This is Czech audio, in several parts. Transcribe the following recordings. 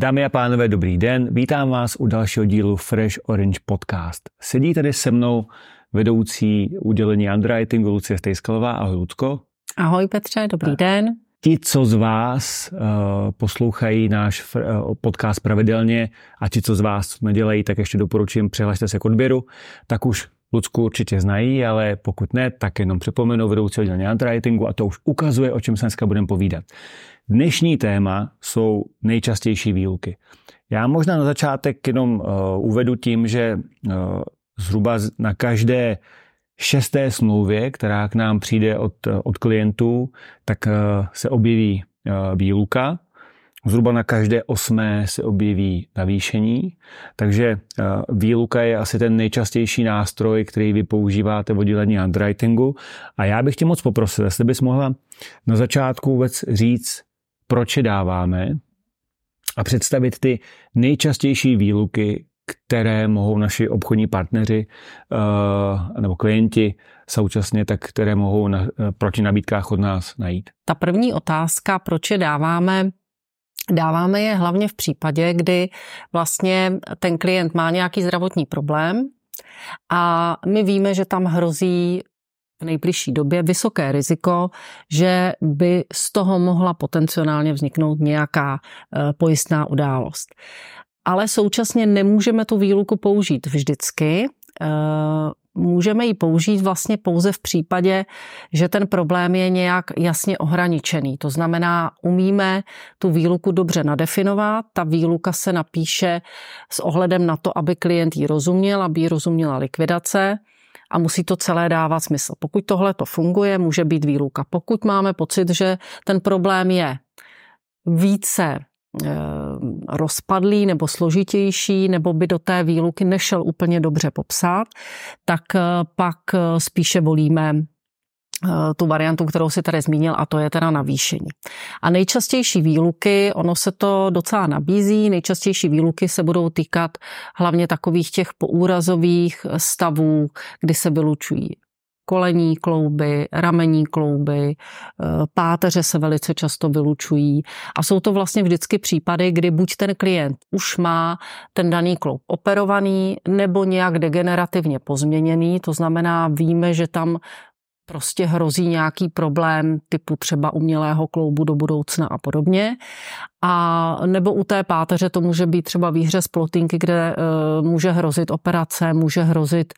Dámy a pánové, dobrý den. Vítám vás u dalšího dílu Fresh Orange Podcast. Sedí tady se mnou vedoucí udělení underwritingu Lucie Stejskalová. Ahoj, Lucko. Ahoj, Petře, dobrý den. Ti, co z vás uh, poslouchají náš uh, podcast pravidelně a ti, co z vás nedělají, tak ještě doporučím, přihlašte se k odběru, tak už Lucku určitě znají, ale pokud ne, tak jenom připomenu vedoucí oddělení underwritingu a to už ukazuje, o čem se dneska budeme povídat. Dnešní téma jsou nejčastější výluky. Já možná na začátek jenom uh, uvedu tím, že uh, zhruba na každé šesté smlouvě, která k nám přijde od, od klientů, tak uh, se objeví uh, výluka. Zhruba na každé osmé se objeví navýšení, takže výluka je asi ten nejčastější nástroj, který vy používáte v oddělení underwritingu. A já bych tě moc poprosil, jestli bys mohla na začátku vůbec říct, proč je dáváme a představit ty nejčastější výluky, které mohou naši obchodní partneři uh, nebo klienti současně, tak které mohou na, proti nabídkách od nás najít. Ta první otázka, proč je dáváme, dáváme je hlavně v případě, kdy vlastně ten klient má nějaký zdravotní problém a my víme, že tam hrozí v nejbližší době vysoké riziko, že by z toho mohla potenciálně vzniknout nějaká eh, pojistná událost. Ale současně nemůžeme tu výluku použít vždycky. Můžeme ji použít vlastně pouze v případě, že ten problém je nějak jasně ohraničený. To znamená, umíme tu výluku dobře nadefinovat, ta výluka se napíše s ohledem na to, aby klient ji rozuměl, aby ji rozuměla likvidace a musí to celé dávat smysl. Pokud tohle to funguje, může být výluka. Pokud máme pocit, že ten problém je více rozpadlý nebo složitější, nebo by do té výluky nešel úplně dobře popsat, tak eh, pak eh, spíše volíme Eh, tu variantu, kterou si tady zmínil, a to je teda navýšení. A nejčastější výluky, ono se to docela nabízí, nejčastější výluky se budou týkat hlavně takových těch poúrazových stavů, kdy se vylučují kolení klouby, ramení klouby, eh, páteře se velice často vylučují a jsou to vlastně vždycky případy, kdy buď ten klient už má ten daný kloub operovaný nebo nějak degenerativně pozměněný, to znamená víme, že tam prostě hrozí nějaký problém typu třeba umělého kloubu do budoucna a podobně. A nebo u té páteře to může být třeba výhře z plotinky, kde uh, může hrozit operace, může hrozit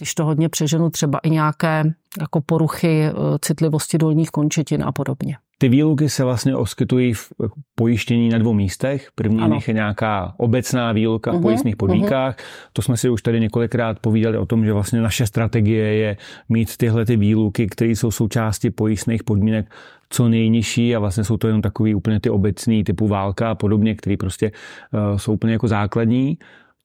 když to hodně přeženu, třeba i nějaké jako poruchy e, citlivosti dolních končetin a podobně. Ty výluky se vlastně oskytují v pojištění na dvou místech. První ano. je nějaká obecná výluka uh-huh, v mhm, pojistných podmínkách. Uh-huh. To jsme si už tady několikrát povídali o tom, že vlastně naše strategie je mít tyhle ty výluky, které jsou součástí pojistných podmínek co nejnižší a vlastně jsou to jenom takový úplně ty obecný typu válka a podobně, které prostě uh, jsou úplně jako základní.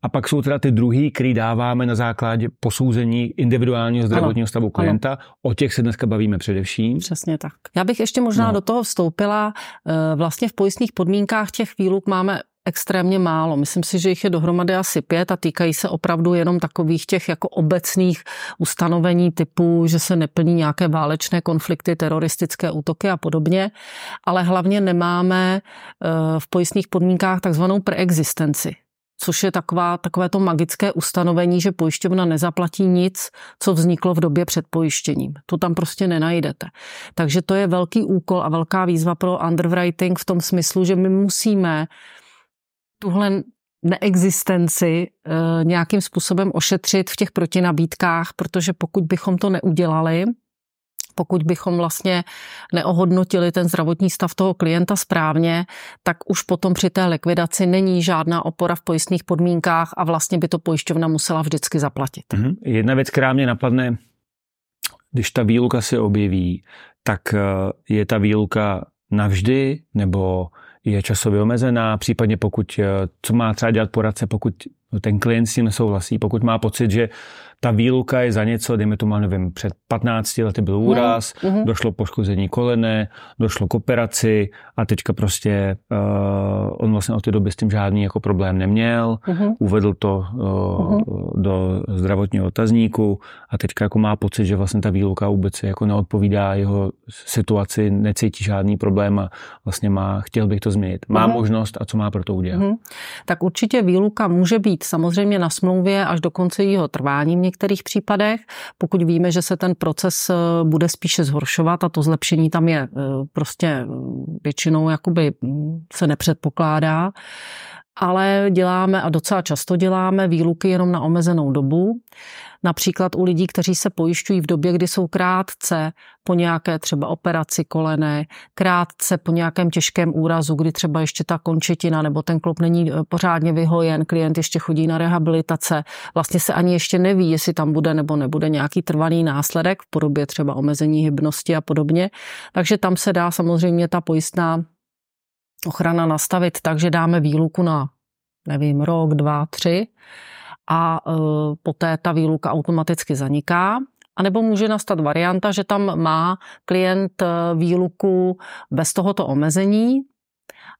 A pak jsou teda ty druhý, který dáváme na základě posouzení individuálního zdravotního stavu klienta. Ano. O těch se dneska bavíme především. Přesně tak. Já bych ještě možná no. do toho vstoupila. Eh, vlastně v pojistných podmínkách těch výluk máme extrémně málo. Myslím si, že jich je dohromady asi pět a týkají se opravdu jenom takových těch jako obecných ustanovení typu, že se neplní nějaké válečné konflikty, teroristické útoky a podobně, ale hlavně nemáme eh, v pojistných podmínkách takzvanou preexistenci což je taková, takové to magické ustanovení, že pojišťovna nezaplatí nic, co vzniklo v době před pojištěním. To tam prostě nenajdete. Takže to je velký úkol a velká výzva pro underwriting v tom smyslu, že my musíme tuhle neexistenci e, nějakým způsobem ošetřit v těch protinabídkách, protože pokud bychom to neudělali, pokud bychom vlastně neohodnotili ten zdravotní stav toho klienta správně, tak už potom při té likvidaci není žádná opora v pojistných podmínkách a vlastně by to pojišťovna musela vždycky zaplatit. Mm-hmm. Jedna věc, která mě napadne, když ta výluka se objeví, tak eh, je ta výluka navždy nebo je časově omezená, případně pokud, eh, co má třeba dělat poradce, pokud ten klient s tím nesouhlasí. Pokud má pocit, že ta výluka je za něco, dejme tomu, nevím, před 15 lety byl mhm, úraz, mm-hmm. došlo poškození kolene, došlo k operaci a teďka prostě uh, on vlastně od té doby s tím žádný jako problém neměl, mm-hmm. uvedl to uh, mm-hmm. do zdravotního otazníku a teďka jako má pocit, že vlastně ta výluka vůbec jako neodpovídá jeho situaci, necítí žádný problém a vlastně má, chtěl bych to změnit. Má mm-hmm. možnost a co má pro to udělat? Mm-hmm. Tak určitě výluka může být samozřejmě na smlouvě až do konce jeho trvání některých případech, pokud víme, že se ten proces eh, bude spíše zhoršovat a to zlepšení tam je eh, prostě mm, většinou jakoby mm, se nepředpokládá, ale děláme a docela často děláme výluky jenom na omezenou dobu. Například u lidí, kteří se pojišťují v době, kdy jsou krátce po nějaké třeba operaci kolene, krátce po nějakém těžkém úrazu, kdy třeba ještě ta končetina nebo ten klop není eh, pořádně vyhojen, klient ještě chodí na rehabilitace, vlastně se ani ještě neví, jestli tam bude nebo nebude nějaký trvalý následek v podobě třeba omezení hybnosti a podobně. Takže tam se dá samozřejmě ta pojistná ochrana nastavit tak, že dáme výluku na, nevím, rok, dva, tři a e, poté ta výluka automaticky zaniká. A nebo může nastat varianta, že tam má klient e, výluku bez tohoto omezení,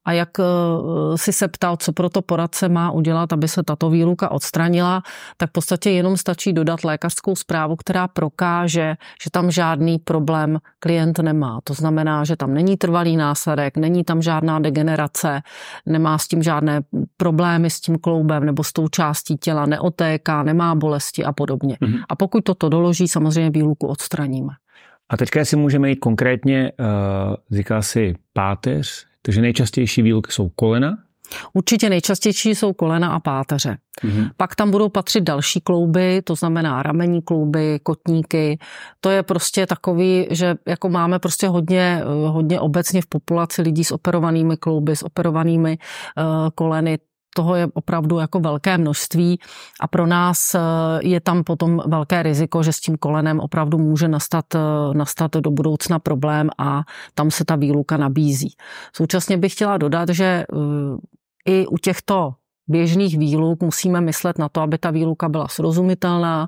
a jak eh, si se ptal, co pro to poradce má udělat, aby se tato výluka odstranila, tak v podstatě jenom stačí dodat lékařskou zprávu, která prokáže, že tam žádný problém klient nemá. To znamená, že tam není trvalý následek, není tam žádná degenerace, nemá s tím žádné problémy s tím kloubem nebo s tou částí těla, neotéká, nemá bolesti a podobně. Mm-hmm. A pokud toto doloží, samozřejmě výluku odstraníme. A teďka, jestli můžeme jít konkrétně, uh, říká si páteř, takže nejčastější výluky jsou kolena. Určitě nejčastější jsou kolena a páteře. Mm-hmm. Pak tam budou patřit další klouby, to znamená ramení klouby, kotníky. To je prostě takový, že jako máme prostě hodně, hodně obecně v populaci lidí s operovanými klouby, s operovanými uh, koleny toho je opravdu jako velké množství a pro nás eh, je tam potom velké riziko, že s tím kolenem opravdu může nastat, eh, nastat do budoucna problém a tam se ta výluka nabízí. Současně bych chtěla dodat, že eh, i u těchto běžných výluk musíme myslet na to, aby ta výluka byla srozumitelná,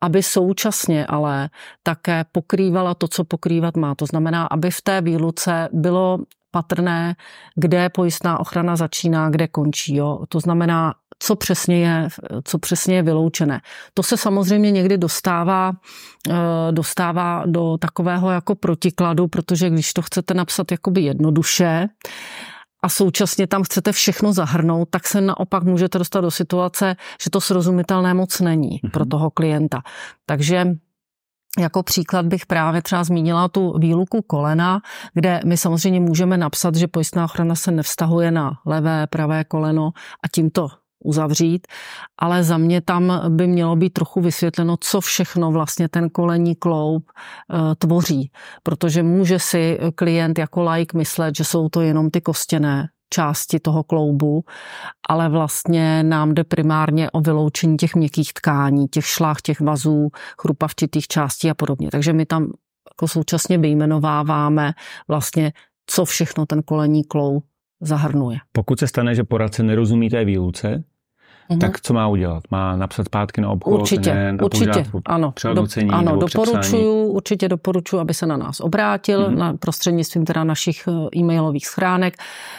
aby současně ale také pokrývala to, co pokrývat má. To znamená, aby v té výluce bylo patrné, kde pojistná ochrana začíná, kde končí. Jo. To znamená, co přesně je, co přesně je vyloučené. To se samozřejmě někdy dostává, eh, dostává do takového jako protikladu, protože když to chcete napsat jakoby jednoduše, a současně tam chcete všechno zahrnout, tak se naopak můžete dostat do situace, že to srozumitelné moc není pro toho klienta. Takže jako příklad bych právě třeba zmínila tu výluku kolena, kde my samozřejmě můžeme napsat, že pojistná ochrana se nevztahuje na levé, pravé koleno a tímto uzavřít, ale za mě tam by mělo být trochu vysvětleno, co všechno vlastně ten kolení kloub e, tvoří, protože může si klient jako like myslet, že jsou to jenom ty kostěné části toho kloubu, ale vlastně nám jde primárně o vyloučení těch měkkých tkání, těch šlách, těch vazů, chrupavčitých částí a podobně. Takže my tam jako současně vyjmenováváme vlastně, co všechno ten kolení kloub zahrnuje. Pokud se stane, že poradce nerozumí té výluce, mm-hmm. tak co má udělat? Má napsat pátky na obchod? Určitě, ne, určitě, ano. Do, ano, doporučuju, určitě doporučuji, aby se na nás obrátil mm-hmm. na prostřednictvím teda našich eh, e-mailových schránek.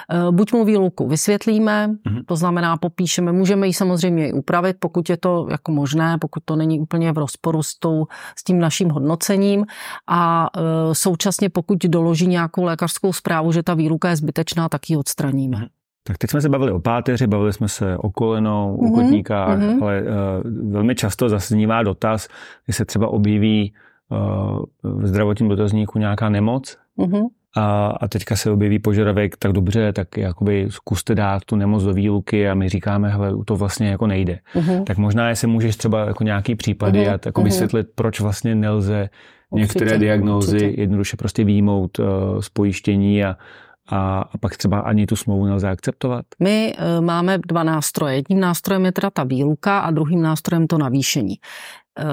Eh, buď mu výluku vysvětlíme, mm-hmm. to znamená popíšeme, můžeme ji samozřejmě i upravit, pokud je to jako možné, pokud to není úplně v rozporu s, tou, s tím naším hodnocením a e, současně pokud doloží nějakou lékařskou zprávu, že ta výluka je zbytečná, tak ji odstraníme. Mm-hmm. Tak teď jsme se bavili o páteři, bavili jsme se o kolenou, mm-hmm. o kotníkách, mm-hmm. ale uh, velmi často zaznívá dotaz, že se třeba objeví uh, v zdravotním dotazníku nějaká nemoc mm-hmm. a, a teďka se objeví požadavek, tak dobře, tak jakoby zkuste dát tu nemoc do výluky a my říkáme, hele, to vlastně jako nejde. Mm-hmm. Tak možná, jestli můžeš třeba jako nějaký případy mm-hmm. a jako mm-hmm. vysvětlit, proč vlastně nelze Určitě, některé diagnózy určitě. jednoduše prostě výjmout uh, z pojištění a a, a pak třeba ani tu smlouvu nelze akceptovat? My e, máme dva nástroje. Jedním nástrojem je teda ta výluka a druhým nástrojem to navýšení. E,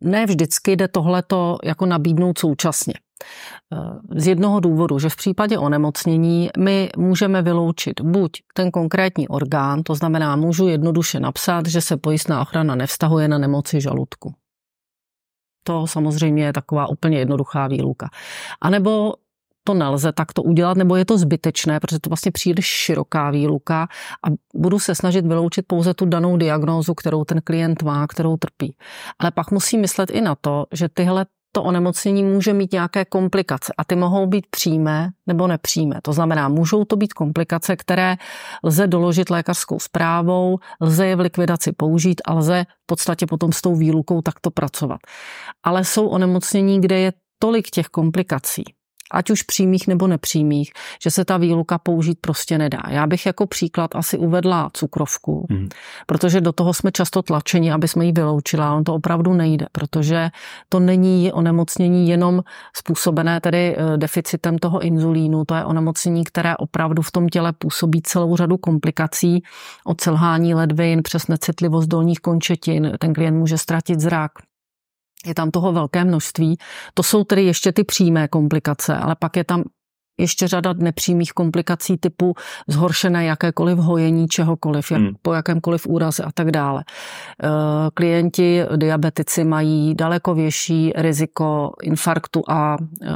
ne vždycky jde tohleto jako nabídnout současně. Z jednoho důvodu, že v případě onemocnění my můžeme vyloučit buď ten konkrétní orgán, to znamená, můžu jednoduše napsat, že se pojistná ochrana nevztahuje na nemoci žaludku. To samozřejmě je taková úplně jednoduchá výluka. A nebo to nelze takto udělat, nebo je to zbytečné, protože to vlastně příliš široká výluka a budu se snažit vyloučit pouze tu danou diagnózu, kterou ten klient má, kterou trpí. Ale pak musí myslet i na to, že tyhle to onemocnění může mít nějaké komplikace a ty mohou být přímé nebo nepřímé. To znamená, můžou to být komplikace, které lze doložit lékařskou zprávou, lze je v likvidaci použít a lze v podstatě potom s tou výlukou takto pracovat. Ale jsou onemocnění, kde je tolik těch komplikací, ať už přímých nebo nepřímých, že se ta výluka použít prostě nedá. Já bych jako příklad asi uvedla cukrovku, hmm. protože do toho jsme často tlačeni, aby jsme ji vyloučili, ale on to opravdu nejde, protože to není onemocnění jenom způsobené tedy eh, deficitem toho inzulínu, to je onemocnění, které opravdu v tom těle působí celou řadu komplikací od selhání ledvin přes necitlivost dolních končetin, ten klient může ztratit zrak, je tam toho velké množství. To jsou tedy ještě ty přímé komplikace, ale pak je tam ještě řada nepřímých komplikací typu zhoršené jakékoliv hojení čehokoliv, jak, hmm. po jakémkoliv úraze a tak dále. Eh, klienti diabetici mají daleko větší riziko infarktu a eh,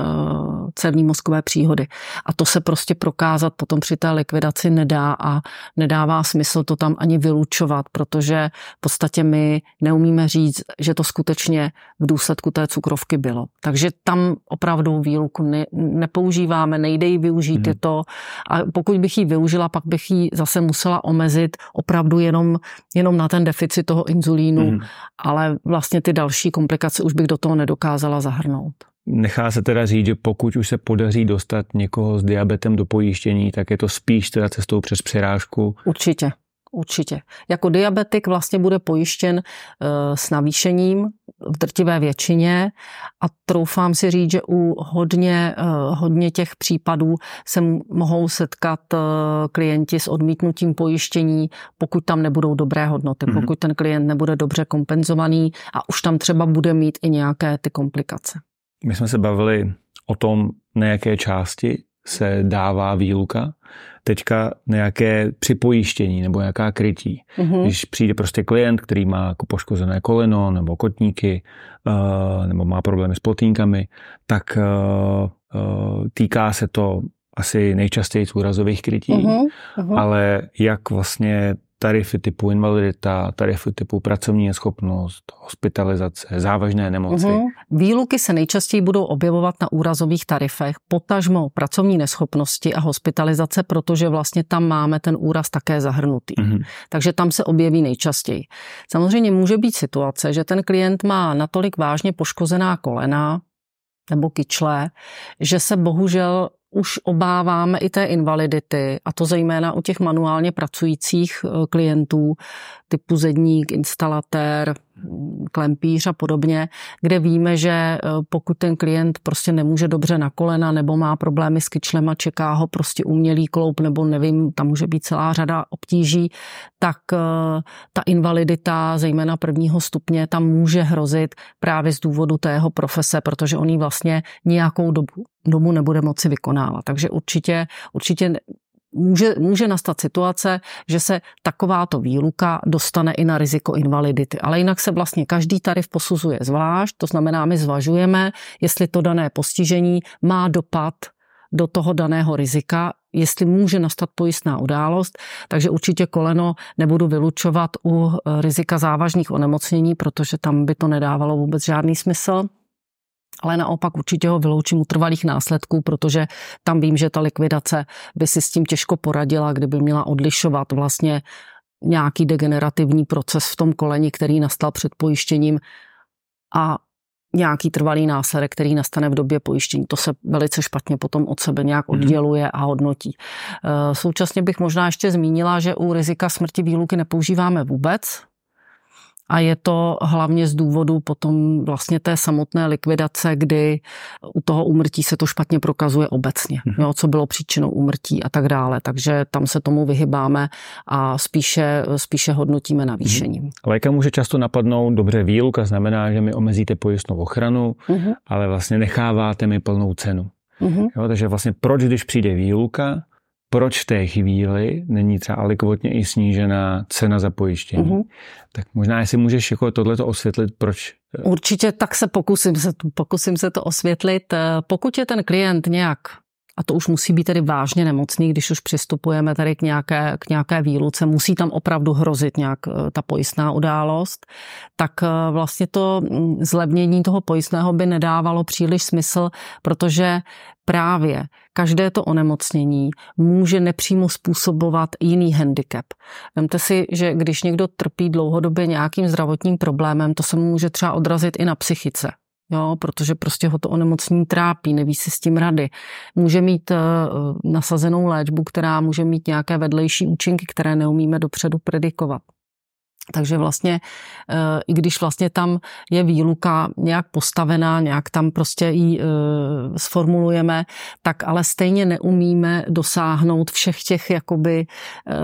cévní mozkové příhody. A to se prostě prokázat potom při té likvidaci nedá a nedává smysl to tam ani vylučovat, protože v podstatě my neumíme říct, že to skutečně v důsledku té cukrovky bylo. Takže tam opravdu výluku ne, nepoužíváme, nej nejde ji využít, hmm. je to, a pokud bych ji využila, pak bych ji zase musela omezit opravdu jenom, jenom na ten deficit toho inzulínu, hmm. ale vlastně ty další komplikace už bych do toho nedokázala zahrnout. Nechá se teda říct, že pokud už se podaří dostat někoho s diabetem do pojištění, tak je to spíš teda cestou přes přirážku. Určitě. Určitě. Jako diabetik vlastně bude pojištěn eh, s navýšením v drtivé většině a troufám si říct, že u hodně, eh, hodně těch případů se mohou setkat eh, klienti s odmítnutím pojištění, pokud tam nebudou dobré hodnoty, mm-hmm. pokud ten klient nebude dobře kompenzovaný a už tam třeba bude mít i nějaké ty komplikace. My jsme se bavili o tom, na jaké části se dává výluka teďka nějaké připojištění nebo nějaká krytí. Mm-hmm. Když přijde prostě klient, který má jako poškozené koleno nebo kotníky uh, nebo má problémy s plotýnkami, tak uh, uh, týká se to asi nejčastěji úrazových krytí, mm-hmm. ale jak vlastně tarify typu invalidita, tarify typu pracovní neschopnost, hospitalizace, závažné nemoci. Uhum. Výluky se nejčastěji budou objevovat na úrazových tarifech, potažmo pracovní neschopnosti a hospitalizace, protože vlastně tam máme ten úraz také zahrnutý. Uhum. Takže tam se objeví nejčastěji. Samozřejmě může být situace, že ten klient má natolik vážně poškozená kolena, nebo kyčle, že se bohužel už obáváme i té invalidity, a to zejména u těch manuálně pracujících eh, klientů typu zedník, instalatér, klempíř a podobně, kde víme, že eh, pokud ten klient prostě nemůže dobře na kolena nebo má problémy s kyčlem a čeká ho prostě umělý kloup nebo nevím, tam může být celá řada obtíží, tak eh, ta invalidita, zejména prvního stupně, tam může hrozit právě z důvodu tého profese, protože on ji vlastně nějakou dobu, dobu nebude moci vykonávat. Takže určitě, určitě může, může nastat situace, že se takováto výluka dostane i na riziko invalidity. Ale jinak se vlastně každý tarif posuzuje zvlášť, to znamená, my zvažujeme, jestli to dané postižení má dopad do toho daného rizika, jestli může nastat pojistná událost, takže určitě koleno nebudu vylučovat u rizika závažných onemocnění, protože tam by to nedávalo vůbec žádný smysl ale naopak určitě ho vyloučím u trvalých následků, protože tam vím, že ta likvidace by si s tím těžko poradila, kdyby měla odlišovat vlastně nějaký degenerativní proces v tom koleni, který nastal před pojištěním a nějaký trvalý následek, který nastane v době pojištění. To se velice špatně potom od sebe nějak mhm. odděluje a hodnotí. Eh, současně bych možná ještě zmínila, že u rizika smrti výluky nepoužíváme vůbec, a je to hlavně z důvodu potom vlastně té samotné likvidace, kdy u toho úmrtí se to špatně prokazuje obecně, mm. jo, co bylo příčinou úmrtí a tak dále. Takže tam se tomu vyhybáme a spíše, spíše hodnotíme navýšením. Mm. Léka může často napadnout, dobře výluka znamená, že mi omezíte pojistnou ochranu, mm. ale vlastně necháváte mi plnou cenu. Mm-hmm. Jo, takže vlastně proč, když přijde výluka, proč v té chvíli není třeba alikvotně i snížená cena za pojištění. Mm-hmm. Tak možná, jestli můžeš jako tohleto osvětlit, proč? Určitě tak se pokusím se, pokusím se to osvětlit. Eh, pokud je ten klient nějak a to už musí být tedy vážně nemocný, když už přistupujeme tady k nějaké, k nějaké výluce, musí tam opravdu hrozit nějak eh, ta pojistná událost, tak eh, vlastně to mm, zlevnění toho pojistného by nedávalo příliš smysl, protože právě každé to onemocnění může nepřímo způsobovat jiný handicap. Vemte si, že když někdo trpí dlouhodobě nějakým zdravotním problémem, to se mu může třeba odrazit i na psychice jo, protože prostě ho to onemocnění trápí, neví si s tím rady. Může mít uh, nasazenou léčbu, která může mít nějaké vedlejší účinky, které neumíme dopředu predikovat. Takže vlastně, eh, i když vlastně tam je výluka nějak postavená, nějak tam prostě ji eh, sformulujeme, tak ale stejně neumíme dosáhnout všech těch jakoby eh,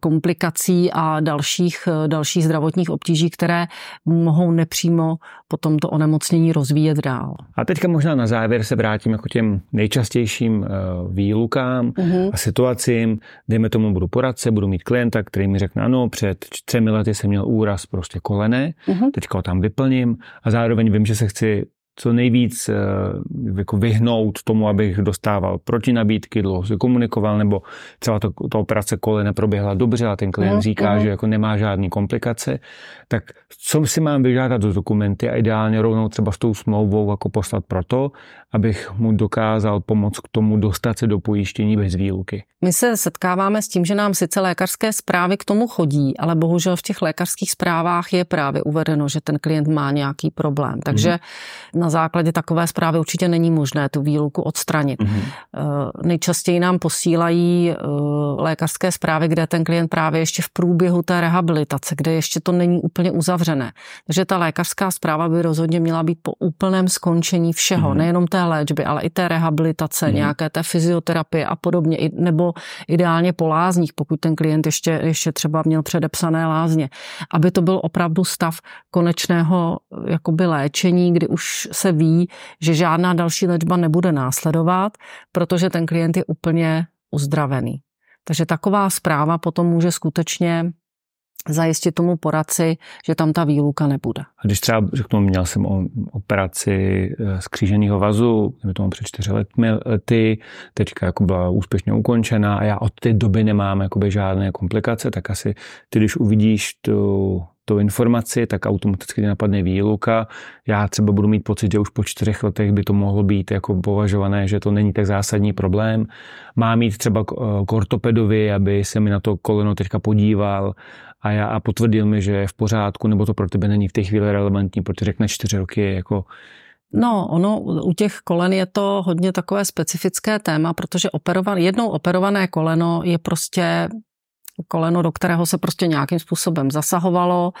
komplikací a dalších, dalších zdravotních obtíží, které mohou nepřímo potom to onemocnění rozvíjet dál. A teďka možná na závěr se vrátím jako těm nejčastějším výlukám uh-huh. a situacím. Dejme tomu, budu poradce, budu mít klienta, který mi řekne, ano, před třemi lety jsem měl úraz prostě kolene, uh-huh. teďka ho tam vyplním a zároveň vím, že se chci co nejvíc eh, jako vyhnout tomu, abych dostával protinabídky, dlouho si komunikoval, nebo třeba to, ta operace kolene proběhla dobře a ten klient uh-huh. říká, uh-huh. že jako nemá žádný komplikace, tak co si mám vyžádat do dokumenty a ideálně rovnou třeba s tou smlouvou jako poslat proto, abych mu dokázal pomoct k tomu dostat se do pojištění bez výluky. My se setkáváme s tím, že nám sice lékařské zprávy k tomu chodí, ale bohužel v těch lékařských zprávách je právě uvedeno, že ten klient má nějaký problém. Takže mm. Na základě takové zprávy určitě není možné tu výluku odstranit. Mm. Nejčastěji nám posílají eh, lékařské zprávy, kde ten klient právě ještě v průběhu té rehabilitace, kde ještě to není úplně uzavřené. Takže ta lékařská zpráva by rozhodně měla být po úplném skončení všeho, mm. nejenom té léčby, ale i té rehabilitace, mm. nějaké té fyzioterapie a podobně, nebo ideálně po lázních, pokud ten klient ještě, ještě třeba měl předepsané lázně, aby to byl opravdu stav konečného jakoby léčení, kdy už se ví, že žádná další léčba nebude následovat, protože ten klient je úplně uzdravený. Takže taková zpráva potom může skutečně zajistit tomu poradci, že tam ta výluka nebude. A když třeba řeknu, měl jsem o operaci eh, skříženého vazu, mě tomu před čtyři lety, teďka jako byla úspěšně ukončena a já od té doby nemám jakoby žádné komplikace, tak asi ty, když uvidíš tu tu informaci, tak automaticky napadne výluka. Já třeba budu mít pocit, že už po čtyřech letech by to mohlo být jako považované, že to není tak zásadní problém. Má mít třeba k ortopedovi, aby se mi na to koleno teďka podíval a, já, a potvrdil mi, že je v pořádku, nebo to pro tebe není v té chvíli relevantní, protože řekne čtyři roky je jako No, ono u těch kolen je to hodně takové specifické téma, protože operovat, jednou operované koleno je prostě koleno, do kterého se prostě nějakým způsobem zasahovalo.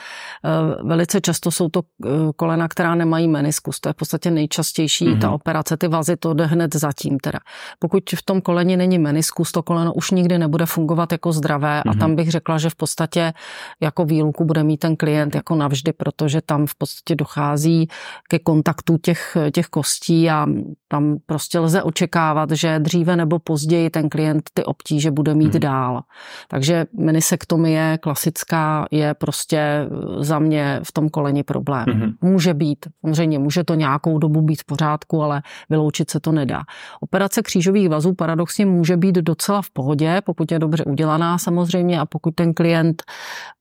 Eh, velice často jsou to eh, kolena, která nemají meniskus. To je v podstatě nejčastější mm-hmm. ta operace. Ty vazy to jde hned zatím teda. Pokud v tom koleni není meniskus, to koleno už nikdy nebude fungovat jako zdravé mm-hmm. a tam bych řekla, že v podstatě jako výluku bude mít ten klient jako navždy, protože tam v podstatě dochází ke kontaktu těch, těch kostí a tam prostě lze očekávat, že dříve nebo později ten klient ty obtíže bude mít mm-hmm. dál. Takže menisektomie klasická je prostě za mě v tom koleni problém. Mm-hmm. Může být, samozřejmě může to nějakou dobu být v pořádku, ale vyloučit se to nedá. Operace křížových vazů paradoxně může být docela v pohodě, pokud je dobře udělaná samozřejmě a pokud ten klient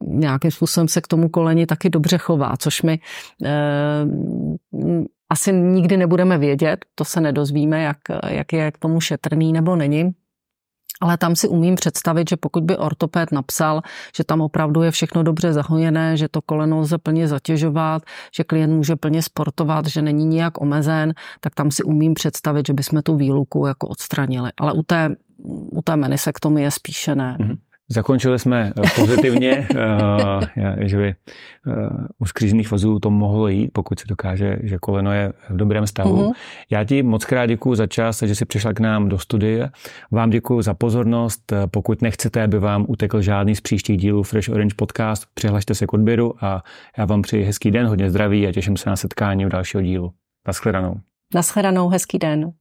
nějakým způsobem se k tomu koleni taky dobře chová, což my eh, asi nikdy nebudeme vědět, to se nedozvíme, jak, jak je k tomu šetrný nebo není. Ale tam si umím představit, že pokud by ortopéd napsal, že tam opravdu je všechno dobře zahojené, že to koleno lze plně zatěžovat, že klient může plně sportovat, že není nijak omezen, tak tam si umím představit, že bychom tu výluku jako odstranili. Ale u té, u té menisektomie spíše ne. Mm-hmm. Zakončili jsme eh, pozitivně, eh, že by eh, u skřížených vozů to mohlo jít, pokud se dokáže, že koleno je v dobrém stavu. Mm-hmm. Já ti moc krát děkuji za čas, že jsi přišla k nám do studia. Vám děkuji za pozornost. Pokud nechcete, aby vám utekl žádný z příštích dílů Fresh Orange Podcast, přihlašte se k odběru a já vám přeji hezký den, hodně zdraví a těším se na setkání u dalšího dílu. Naschledanou. Naschledanou, hezký den.